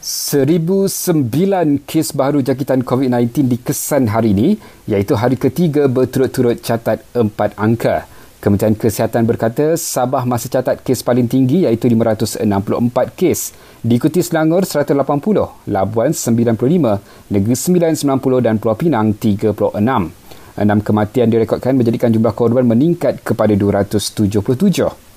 1009 kes baru jangkitan COVID-19 dikesan hari ini iaitu hari ketiga berturut-turut catat empat angka. Kementerian Kesihatan berkata Sabah masih catat kes paling tinggi iaitu 564 kes. Diikuti Selangor 180, Labuan 95, Negeri Sembilan 90 dan Pulau Pinang 36. Enam kematian direkodkan menjadikan jumlah korban meningkat kepada 277.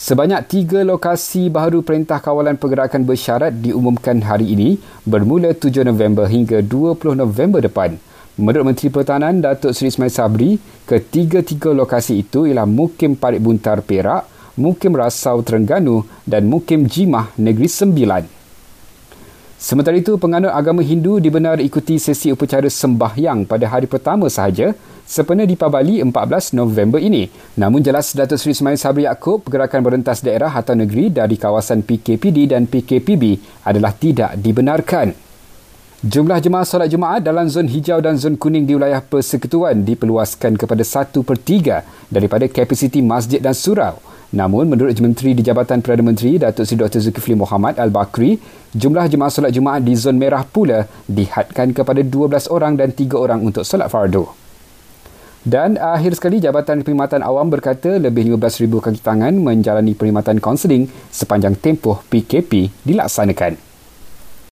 Sebanyak tiga lokasi baharu Perintah Kawalan Pergerakan Bersyarat diumumkan hari ini bermula 7 November hingga 20 November depan. Menurut Menteri Pertahanan Datuk Seri Ismail Sabri, ketiga-tiga lokasi itu ialah Mukim Parit Buntar Perak, Mukim Rasau Terengganu dan Mukim Jimah Negeri Sembilan. Sementara itu, penganut agama Hindu dibenar ikuti sesi upacara sembahyang pada hari pertama sahaja sempena di Pabali 14 November ini. Namun jelas Datuk Seri Ismail Sabri Yaakob, pergerakan berentas daerah atau negeri dari kawasan PKPD dan PKPB adalah tidak dibenarkan. Jumlah jemaah solat Jumaat dalam zon hijau dan zon kuning di wilayah persekutuan diperluaskan kepada 1 per 3 daripada kapasiti masjid dan surau. Namun, menurut Menteri di Jabatan Perdana Menteri Datuk Seri Dr. Zulkifli Muhammad Al-Bakri, jumlah jemaah solat Jumaat di zon merah pula dihadkan kepada 12 orang dan 3 orang untuk solat fardu. Dan akhir sekali Jabatan Perkhidmatan Awam berkata lebih 15,000 kaki tangan menjalani perkhidmatan kaunseling sepanjang tempoh PKP dilaksanakan.